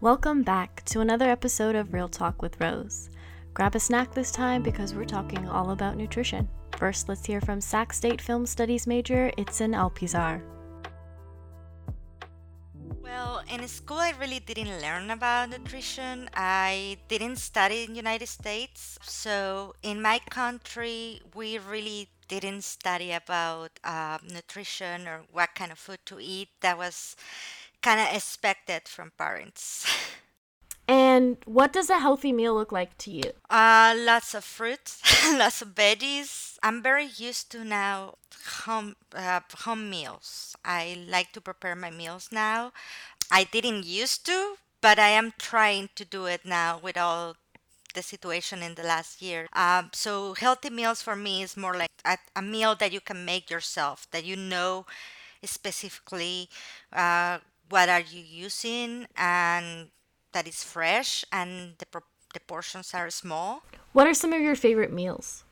Welcome back to another episode of Real Talk with Rose. Grab a snack this time because we're talking all about nutrition. First, let's hear from Sac State Film Studies major Itzin Alpizar. Well, in school, I really didn't learn about nutrition. I didn't study in United States, so in my country, we really didn't study about uh, nutrition or what kind of food to eat. That was kind of expected from parents. And what does a healthy meal look like to you? Uh, lots of fruits, lots of veggies. I'm very used to now home uh, home meals. I like to prepare my meals now. I didn't used to, but I am trying to do it now with all the situation in the last year. Um, so healthy meals for me is more like a, a, meal that you can make yourself, that you know specifically uh, what are you using and that is fresh and the, the portions are small. What are some of your favorite meals?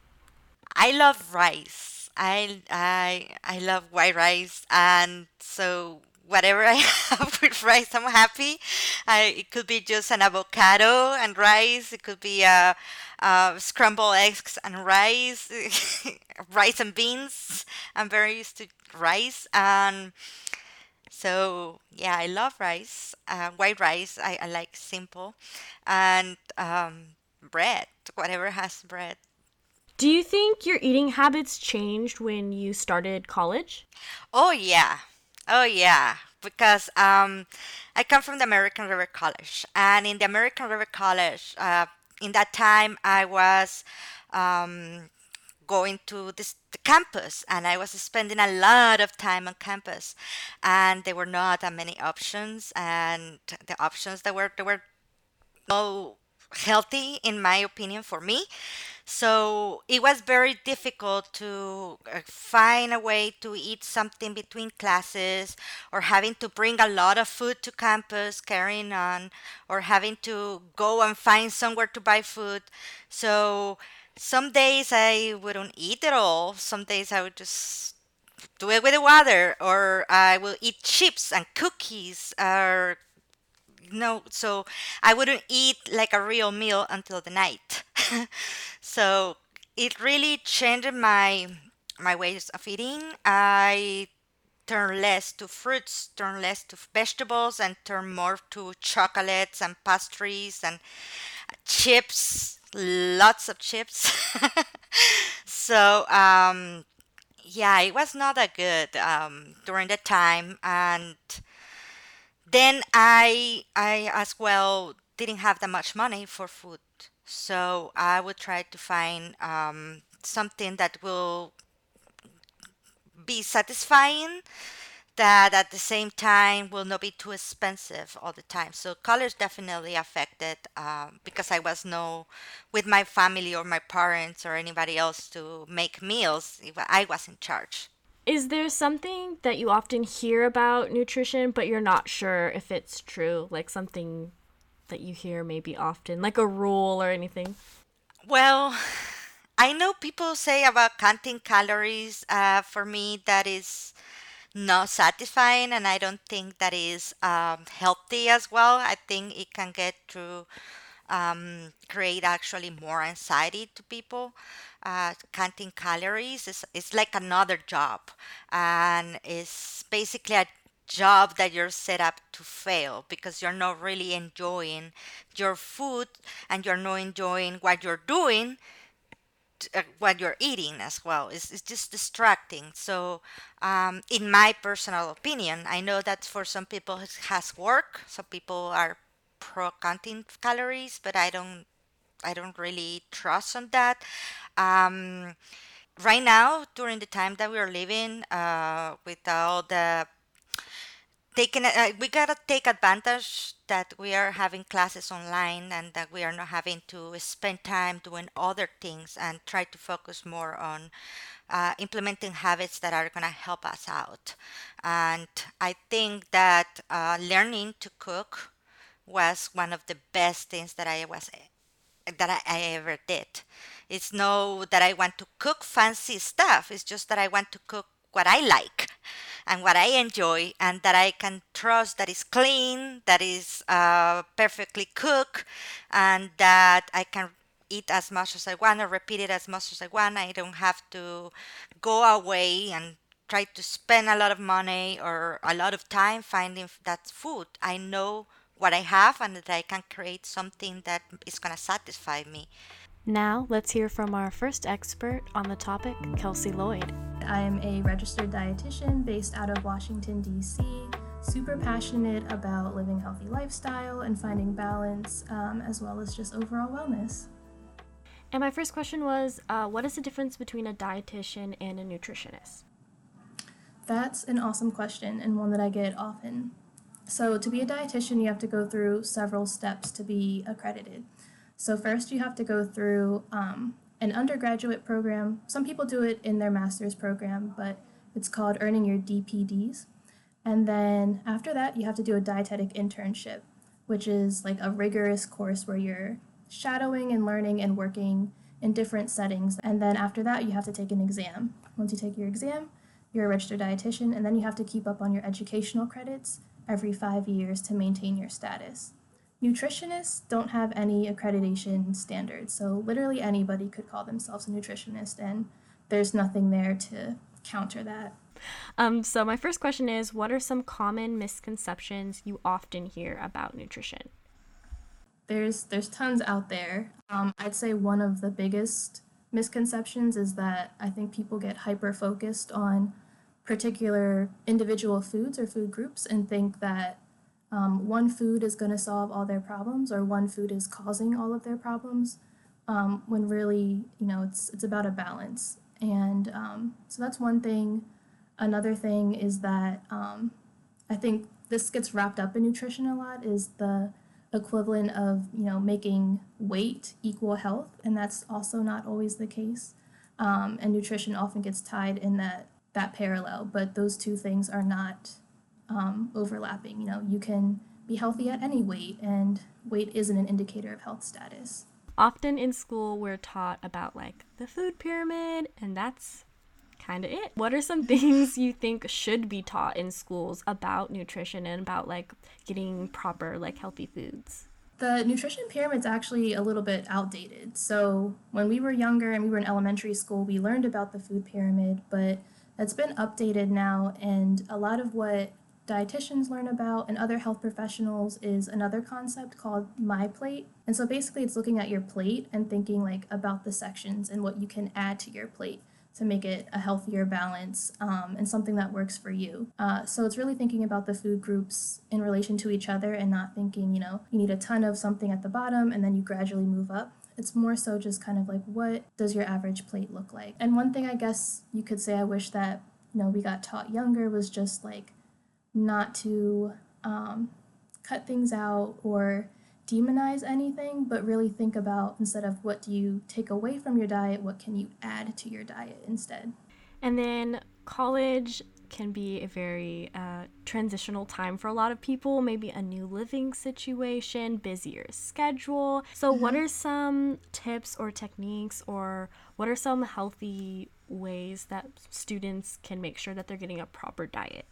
I love rice. I I I love white rice, and so whatever I have with rice, I'm happy. I, it could be just an avocado and rice. It could be a, a scrambled eggs and rice, rice and beans. I'm very used to rice, and so yeah, I love rice. Uh, white rice, I, I like simple, and um, bread. Whatever has bread. Do you think your eating habits changed when you started college? Oh yeah, oh yeah. Because um, I come from the American River College, and in the American River College, uh, in that time I was um, going to this the campus and I was spending a lot of time on campus. And there were not that many options and the options that were there were no healthy in my opinion for me. So it was very difficult to uh, find a way to eat something between classes or having to bring a lot of food to campus carrying on or having to go and find somewhere to buy food. So some days I wouldn't eat at all. Some days I would just do it with the water, or I will eat chips and cookies, or no. So I wouldn't eat like a real meal until the night. so it really changed my my ways of eating. I turn less to fruits, turn less to vegetables, and turn more to chocolates and pastries and chips lots of chips. so um, yeah, it was not that good um, during the time, and then I I as well didn't have that much money for food, so I would try to find um, something that will be satisfying that at the same time will not be too expensive all the time. So colors definitely affected um, because I was no with my family or my parents or anybody else to make meals. I was in charge. Is there something that you often hear about nutrition, but you're not sure if it's true? Like something that you hear maybe often, like a rule or anything? Well, I know people say about counting calories. Uh, for me, that is not satisfying and i don't think that is um, healthy as well. I think it can get to um, create actually more anxiety to people. Uh, counting calories is, is like another job and it's basically a job that you're set up to fail because you're not really enjoying your food and you're not enjoying what you're doing what you're eating as well. It's, it's just distracting. So, um, in my personal opinion, I know that for some people it has work. Some people are pro counting calories, but I don't. I don't really trust on that. Um, right now, during the time that we are living, uh, with all the taking uh, we gotta take advantage that we are having classes online and that we are not having to spend time doing other things and try to focus more on uh, implementing habits that are going to help us out. And i think that uh, learning to cook was one of the best things that i was that I, I ever did. It's no that i want to cook fancy stuff. It's just that i want to cook what I like and what I enjoy, and that I can trust that is clean, that is uh, perfectly cooked, and that I can eat as much as I want or repeat it as much as I want. I don't have to go away and try to spend a lot of money or a lot of time finding that food. I know what I have and that I can create something that is going to satisfy me. Now, let's hear from our first expert on the topic, Kelsey Lloyd. I'm a registered dietitian based out of Washington, D.C. Super passionate about living healthy lifestyle and finding balance, um, as well as just overall wellness. And my first question was uh, what is the difference between a dietitian and a nutritionist? That's an awesome question and one that I get often. So, to be a dietitian, you have to go through several steps to be accredited. So, first, you have to go through um, an undergraduate program. Some people do it in their master's program, but it's called earning your DPDs. And then after that, you have to do a dietetic internship, which is like a rigorous course where you're shadowing and learning and working in different settings. And then after that, you have to take an exam. Once you take your exam, you're a registered dietitian, and then you have to keep up on your educational credits every five years to maintain your status. Nutritionists don't have any accreditation standards, so literally anybody could call themselves a nutritionist, and there's nothing there to counter that. Um, so, my first question is What are some common misconceptions you often hear about nutrition? There's, there's tons out there. Um, I'd say one of the biggest misconceptions is that I think people get hyper focused on particular individual foods or food groups and think that um, one food is going to solve all their problems or one food is causing all of their problems um, when really you know it's it's about a balance. And um, so that's one thing. Another thing is that um, i think this gets wrapped up in nutrition a lot is the equivalent of you know making weight equal health and that's also not always the case. Um, and nutrition often gets tied in that that parallel, but those two things are not um, overlapping. You know, you can be healthy at any weight, and weight isn't an indicator of health status. Often in school, we're taught about like the food pyramid, and that's kind of it. What are some things you think should be taught in schools about nutrition and about like getting proper, like healthy foods? The nutrition pyramid's actually a little bit outdated. So, when we were younger and we were in elementary school, we learned about the food pyramid, but that's been updated now, and a lot of what dietitians learn about and other health professionals is another concept called my plate. And so basically it's looking at your plate and thinking like about the sections and what you can add to your plate to make it a healthier balance um, and something that works for you. Uh, so it's really thinking about the food groups in relation to each other and not thinking, you know, you need a ton of something at the bottom and then you gradually move up. It's more so just kind of like what does your average plate look like? And one thing I guess you could say I wish that, you know, we got taught younger was just like not to um, cut things out or demonize anything, but really think about instead of what do you take away from your diet, what can you add to your diet instead. And then college can be a very uh, transitional time for a lot of people, maybe a new living situation, busier schedule. So, mm-hmm. what are some tips or techniques, or what are some healthy ways that students can make sure that they're getting a proper diet?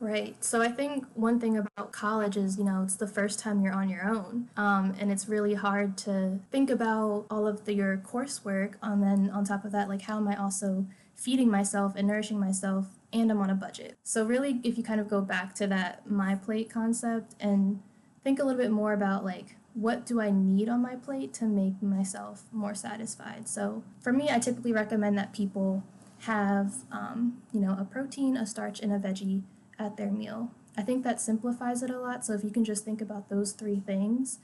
Right. So I think one thing about college is, you know, it's the first time you're on your own. Um, and it's really hard to think about all of the, your coursework. And then on top of that, like, how am I also feeding myself and nourishing myself and I'm on a budget. So, really, if you kind of go back to that my plate concept and think a little bit more about like, what do I need on my plate to make myself more satisfied? So, for me, I typically recommend that people have, um, you know, a protein, a starch, and a veggie at their meal. I think that simplifies it a lot. So, if you can just think about those three things,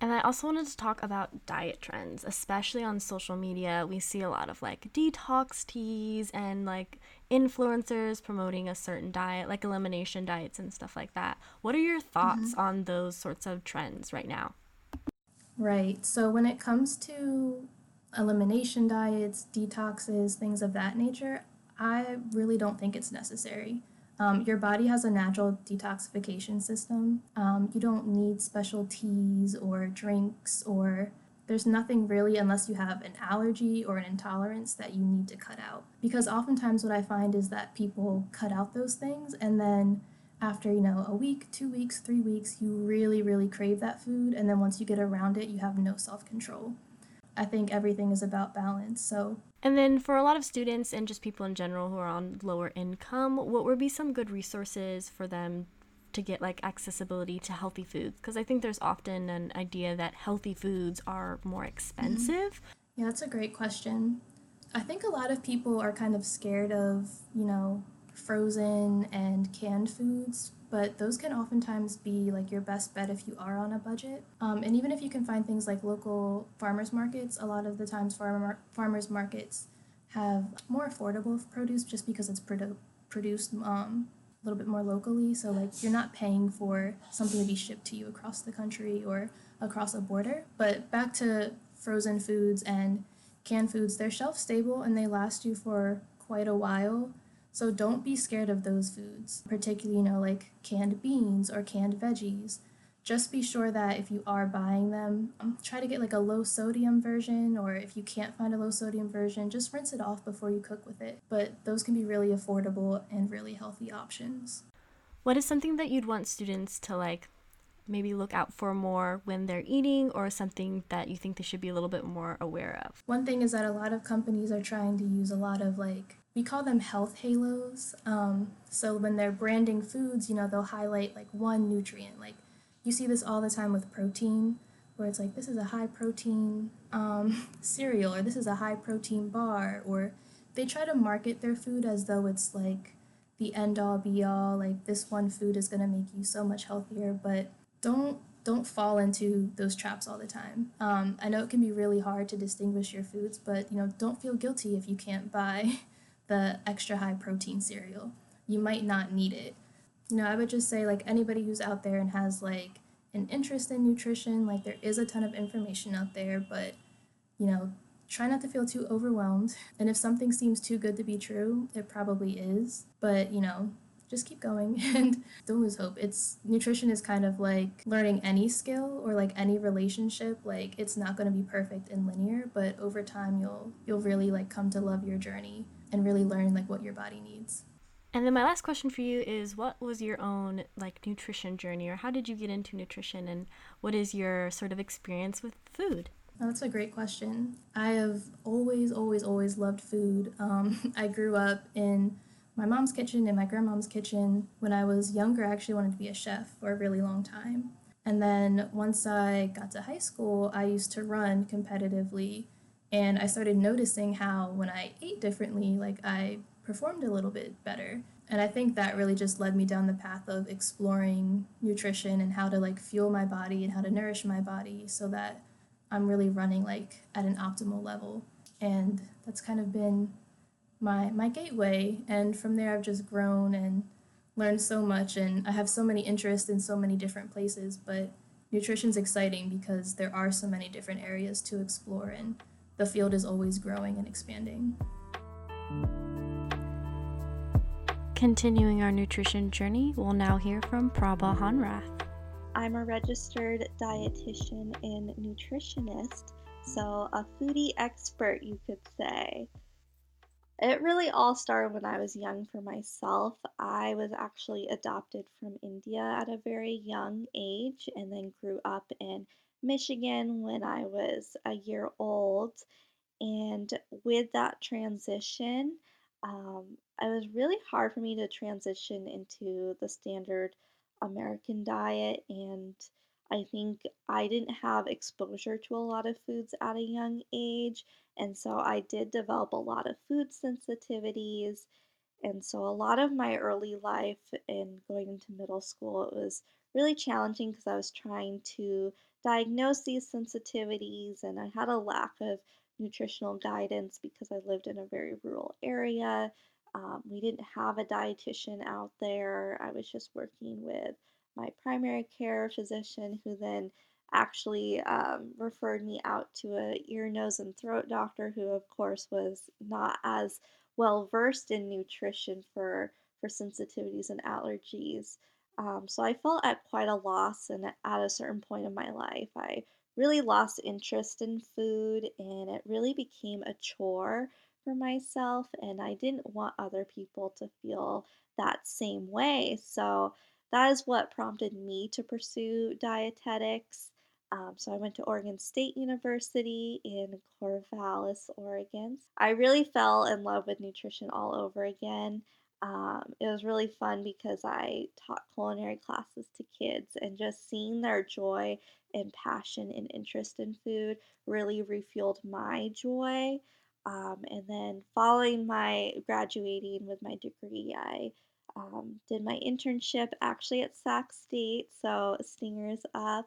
and I also wanted to talk about diet trends, especially on social media. We see a lot of like detox teas and like influencers promoting a certain diet, like elimination diets and stuff like that. What are your thoughts mm-hmm. on those sorts of trends right now? Right. So, when it comes to elimination diets, detoxes, things of that nature, I really don't think it's necessary. Um, your body has a natural detoxification system. Um, you don't need special teas or drinks or there's nothing really, unless you have an allergy or an intolerance, that you need to cut out. Because oftentimes, what I find is that people cut out those things and then after you know a week two weeks three weeks you really really crave that food and then once you get around it you have no self-control i think everything is about balance so. And then for a lot of students and just people in general who are on lower income what would be some good resources for them to get like accessibility to healthy foods? Because i think there's often an idea that healthy foods are more expensive. Mm-hmm. yeah that's a great question. I think a lot of people are kind of scared of you know frozen and canned foods, but those can oftentimes be like your best bet if you are on a budget. Um, and even if you can find things like local farmers markets, a lot of the times farmer farmers markets have more affordable produce just because it's produ- produced um, a little bit more locally. So like you're not paying for something to be shipped to you across the country or across a border. But back to frozen foods and canned foods, they're shelf stable and they last you for quite a while. So don't be scared of those foods, particularly, you know, like canned beans or canned veggies. Just be sure that if you are buying them, um, try to get like a low sodium version, or if you can't find a low sodium version, just rinse it off before you cook with it. But those can be really affordable and really healthy options. What is something that you'd want students to like maybe look out for more when they're eating or something that you think they should be a little bit more aware of? One thing is that a lot of companies are trying to use a lot of like we call them health halos. Um, so when they're branding foods, you know, they'll highlight like one nutrient. Like you see this all the time with protein, where it's like this is a high protein um, cereal or this is a high protein bar, or they try to market their food as though it's like the end all be all. Like this one food is gonna make you so much healthier, but don't don't fall into those traps all the time. Um, I know it can be really hard to distinguish your foods, but you know, don't feel guilty if you can't buy the extra high protein cereal. You might not need it. You know, I would just say like anybody who's out there and has like an interest in nutrition, like there is a ton of information out there, but you know, try not to feel too overwhelmed. And if something seems too good to be true, it probably is. But, you know, just keep going and don't lose hope. It's nutrition is kind of like learning any skill or like any relationship. Like it's not going to be perfect and linear, but over time you'll you'll really like come to love your journey and really learn like what your body needs. And then my last question for you is what was your own like nutrition journey or how did you get into nutrition and what is your sort of experience with food? Oh, that's a great question. I have always, always, always loved food. Um, I grew up in my mom's kitchen and my grandmom's kitchen. When I was younger, I actually wanted to be a chef for a really long time. And then once I got to high school, I used to run competitively and I started noticing how when I ate differently, like I performed a little bit better. And I think that really just led me down the path of exploring nutrition and how to like fuel my body and how to nourish my body so that I'm really running like at an optimal level. And that's kind of been my my gateway and from there I've just grown and learned so much and I have so many interests in so many different places, but nutrition's exciting because there are so many different areas to explore and the field is always growing and expanding. Continuing our nutrition journey, we'll now hear from Prabha Honrath. I'm a registered dietitian and nutritionist, so a foodie expert, you could say. It really all started when I was young for myself. I was actually adopted from India at a very young age and then grew up in Michigan when I was a year old. And with that transition, um, it was really hard for me to transition into the standard American diet. And I think I didn't have exposure to a lot of foods at a young age. And so I did develop a lot of food sensitivities. And so a lot of my early life and going into middle school, it was really challenging because I was trying to diagnose these sensitivities and I had a lack of nutritional guidance because I lived in a very rural area. Um, we didn't have a dietitian out there. I was just working with my primary care physician who then actually um, referred me out to a ear, nose, and throat doctor who, of course, was not as well versed in nutrition for, for sensitivities and allergies. Um, so I felt at quite a loss, and at a certain point in my life, I really lost interest in food and it really became a chore for myself and I didn't want other people to feel that same way. So that is what prompted me to pursue dietetics. Um, so I went to Oregon State University in Corvallis, Oregon. I really fell in love with nutrition all over again. Um, it was really fun because I taught culinary classes to kids, and just seeing their joy and passion and interest in food really refueled my joy. Um, and then, following my graduating with my degree, I um, did my internship actually at Sac State, so Stingers Up.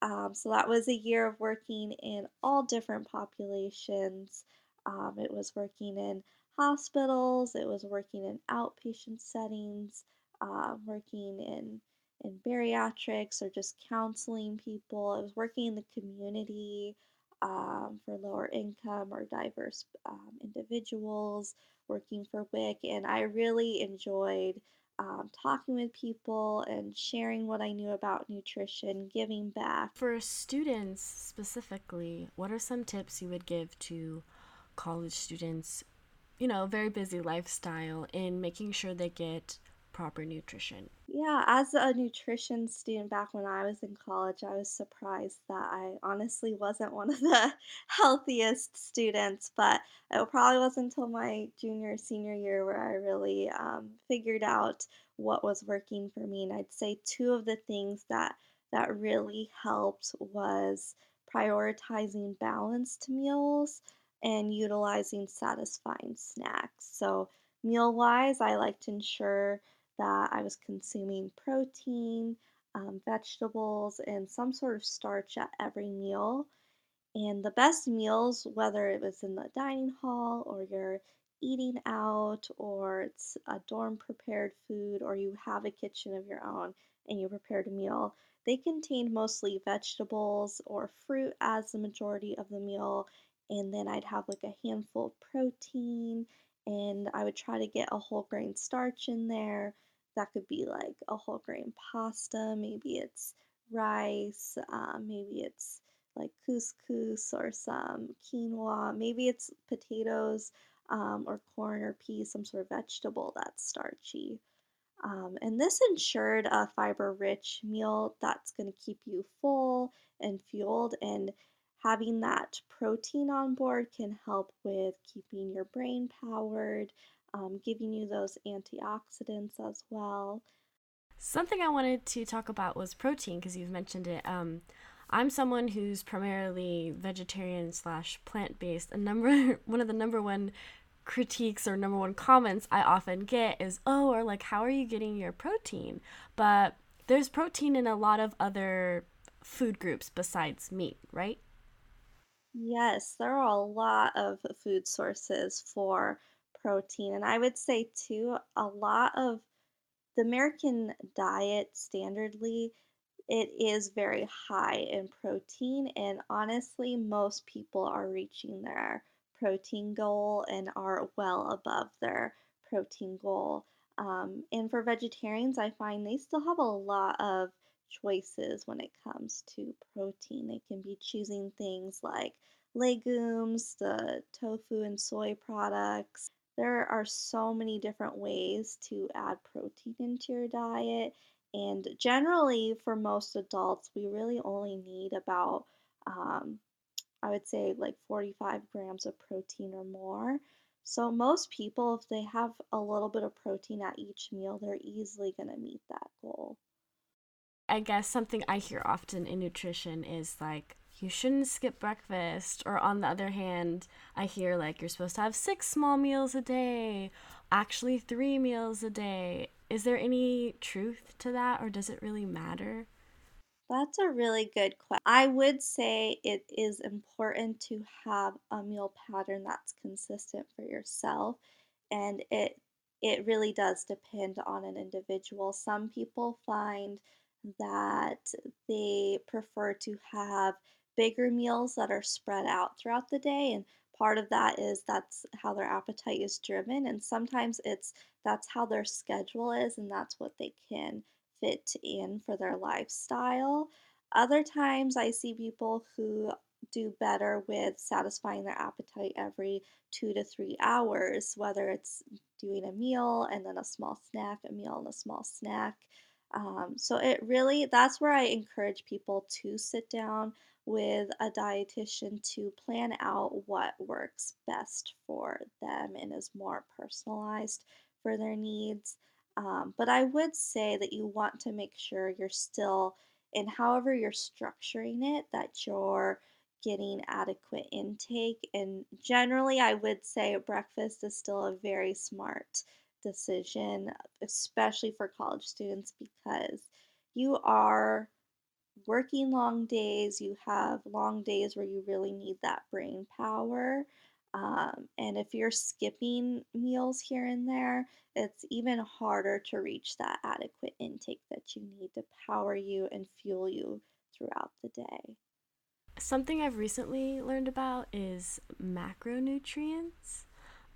Um, so that was a year of working in all different populations. Um, it was working in hospitals, it was working in outpatient settings, uh, working in in bariatrics or just counseling people. It was working in the community um, for lower income or diverse um, individuals, working for WIC, and I really enjoyed um, talking with people and sharing what I knew about nutrition, giving back. For students specifically, what are some tips you would give to college students, you know, very busy lifestyle in making sure they get proper nutrition? Yeah, as a nutrition student back when I was in college, I was surprised that I honestly wasn't one of the healthiest students, but it probably wasn't until my junior senior year where I really um, figured out what was working for me. And I'd say two of the things that that really helped was prioritizing balanced meals and utilizing satisfying snacks. So meal wise, I like to ensure that I was consuming protein, um, vegetables, and some sort of starch at every meal. And the best meals, whether it was in the dining hall or you're eating out or it's a dorm prepared food or you have a kitchen of your own and you prepared a meal, they contained mostly vegetables or fruit as the majority of the meal. And then I'd have like a handful of protein and I would try to get a whole grain starch in there that could be like a whole grain pasta, maybe it's rice, um, maybe it's like couscous or some quinoa, maybe it's potatoes um, or corn or peas, some sort of vegetable that's starchy. Um, and this ensured a fiber rich meal that's going to keep you full and fueled. And having that protein on board can help with keeping your brain powered, um, giving you those antioxidants as well. Something I wanted to talk about was protein because you've mentioned it. Um, I'm someone who's primarily vegetarian slash plant based. A number one of the number one critiques or number one comments I often get is, "Oh, or like, how are you getting your protein?" But there's protein in a lot of other food groups besides meat, right? Yes, there are a lot of food sources for protein. And I would say, too, a lot of the American diet standardly, it is very high in protein. And honestly, most people are reaching their protein goal and are well above their protein goal. Um, and for vegetarians, I find they still have a lot of choices when it comes to protein. They can be choosing things like legumes, the tofu and soy products, there are so many different ways to add protein into your diet. And generally, for most adults, we really only need about, um, I would say, like 45 grams of protein or more. So, most people, if they have a little bit of protein at each meal, they're easily going to meet that goal. I guess something I hear often in nutrition is like, you shouldn't skip breakfast. Or on the other hand, I hear like you're supposed to have six small meals a day, actually three meals a day. Is there any truth to that, or does it really matter? That's a really good question. I would say it is important to have a meal pattern that's consistent for yourself, and it it really does depend on an individual. Some people find that they prefer to have bigger meals that are spread out throughout the day and part of that is that's how their appetite is driven and sometimes it's that's how their schedule is and that's what they can fit in for their lifestyle Other times I see people who do better with satisfying their appetite every two to three hours, whether it's doing a meal and then a small snack, a meal and a small snack. Um, so it really, that's where I encourage people to sit down with a dietitian to plan out what works best for them and is more personalized for their needs. Um, but I would say that you want to make sure you're still, in however you're structuring it, that you're getting adequate intake. And generally, I would say breakfast is still a very smart decision, especially for college students, because you are working long days, you have long days where you really need that brain power. Um, and if you're skipping meals here and there, it's even harder to reach that adequate intake that you need to power you and fuel you throughout the day. Something I've recently learned about is macronutrients.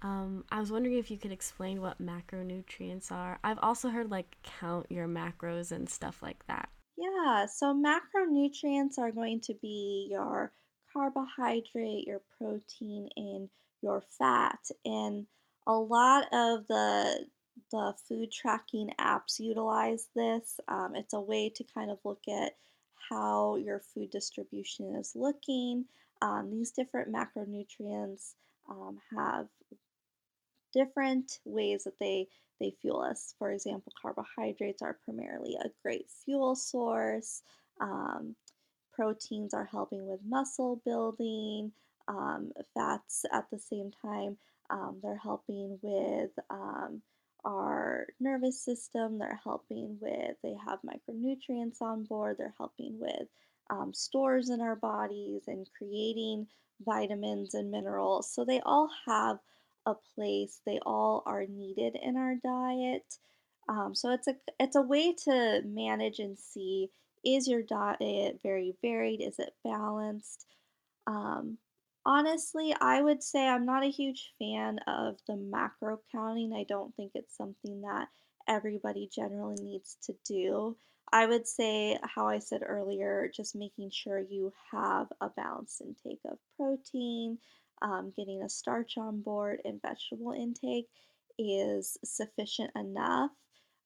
Um, I was wondering if you could explain what macronutrients are. I've also heard like count your macros and stuff like that. Yeah, so macronutrients are going to be your carbohydrate, your protein, and your fat. And a lot of the the food tracking apps utilize this. Um, it's a way to kind of look at how your food distribution is looking. Um, these different macronutrients um, have different ways that they they fuel us. For example, carbohydrates are primarily a great fuel source. Um, proteins are helping with muscle building. Um, fats at the same time, um, they're helping with um, our nervous system. They're helping with, they have micronutrients on board. They're helping with um, stores in our bodies and creating vitamins and minerals. So they all have a place. They all are needed in our diet. Um, so it's a it's a way to manage and see is your diet very varied? Is it balanced? Um, honestly, I would say I'm not a huge fan of the macro counting. I don't think it's something that everybody generally needs to do. I would say, how I said earlier, just making sure you have a balanced intake of protein, um, getting a starch on board, and vegetable intake is sufficient enough.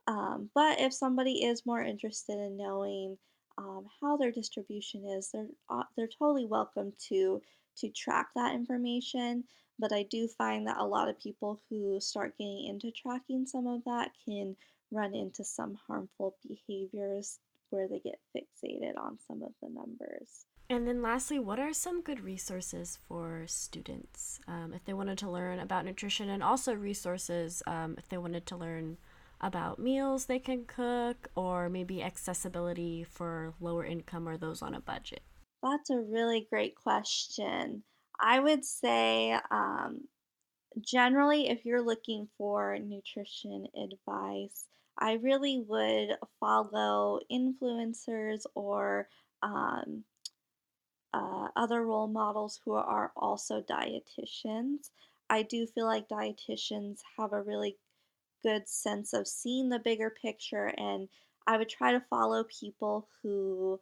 Um, but if somebody is more interested in knowing um, how their distribution is, they're uh, they're totally welcome to to track that information. But I do find that a lot of people who start getting into tracking some of that can run into some harmful behaviors where they get fixated on some of the numbers. And then, lastly, what are some good resources for students um, if they wanted to learn about nutrition, and also resources um, if they wanted to learn about meals they can cook, or maybe accessibility for lower income or those on a budget? That's a really great question. I would say, um, generally, if you're looking for nutrition advice, I really would follow influencers or um, uh, other role models who are also dietitians. I do feel like dietitians have a really good sense of seeing the bigger picture, and I would try to follow people who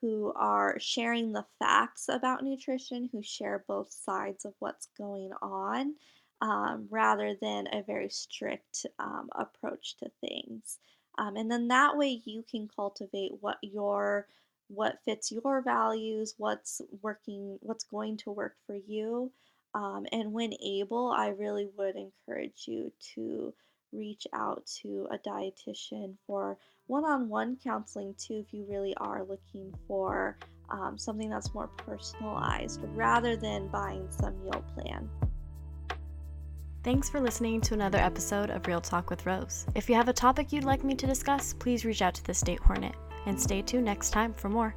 who are sharing the facts about nutrition, who share both sides of what's going on, um, rather than a very strict um, approach to things. Um, and then that way you can cultivate what your what fits your values, what's working, what's going to work for you. Um, and when able, I really would encourage you to reach out to a dietitian for one on one counseling too, if you really are looking for um, something that's more personalized rather than buying some meal plan. Thanks for listening to another episode of Real Talk with Rose. If you have a topic you'd like me to discuss, please reach out to the State Hornet and stay tuned next time for more.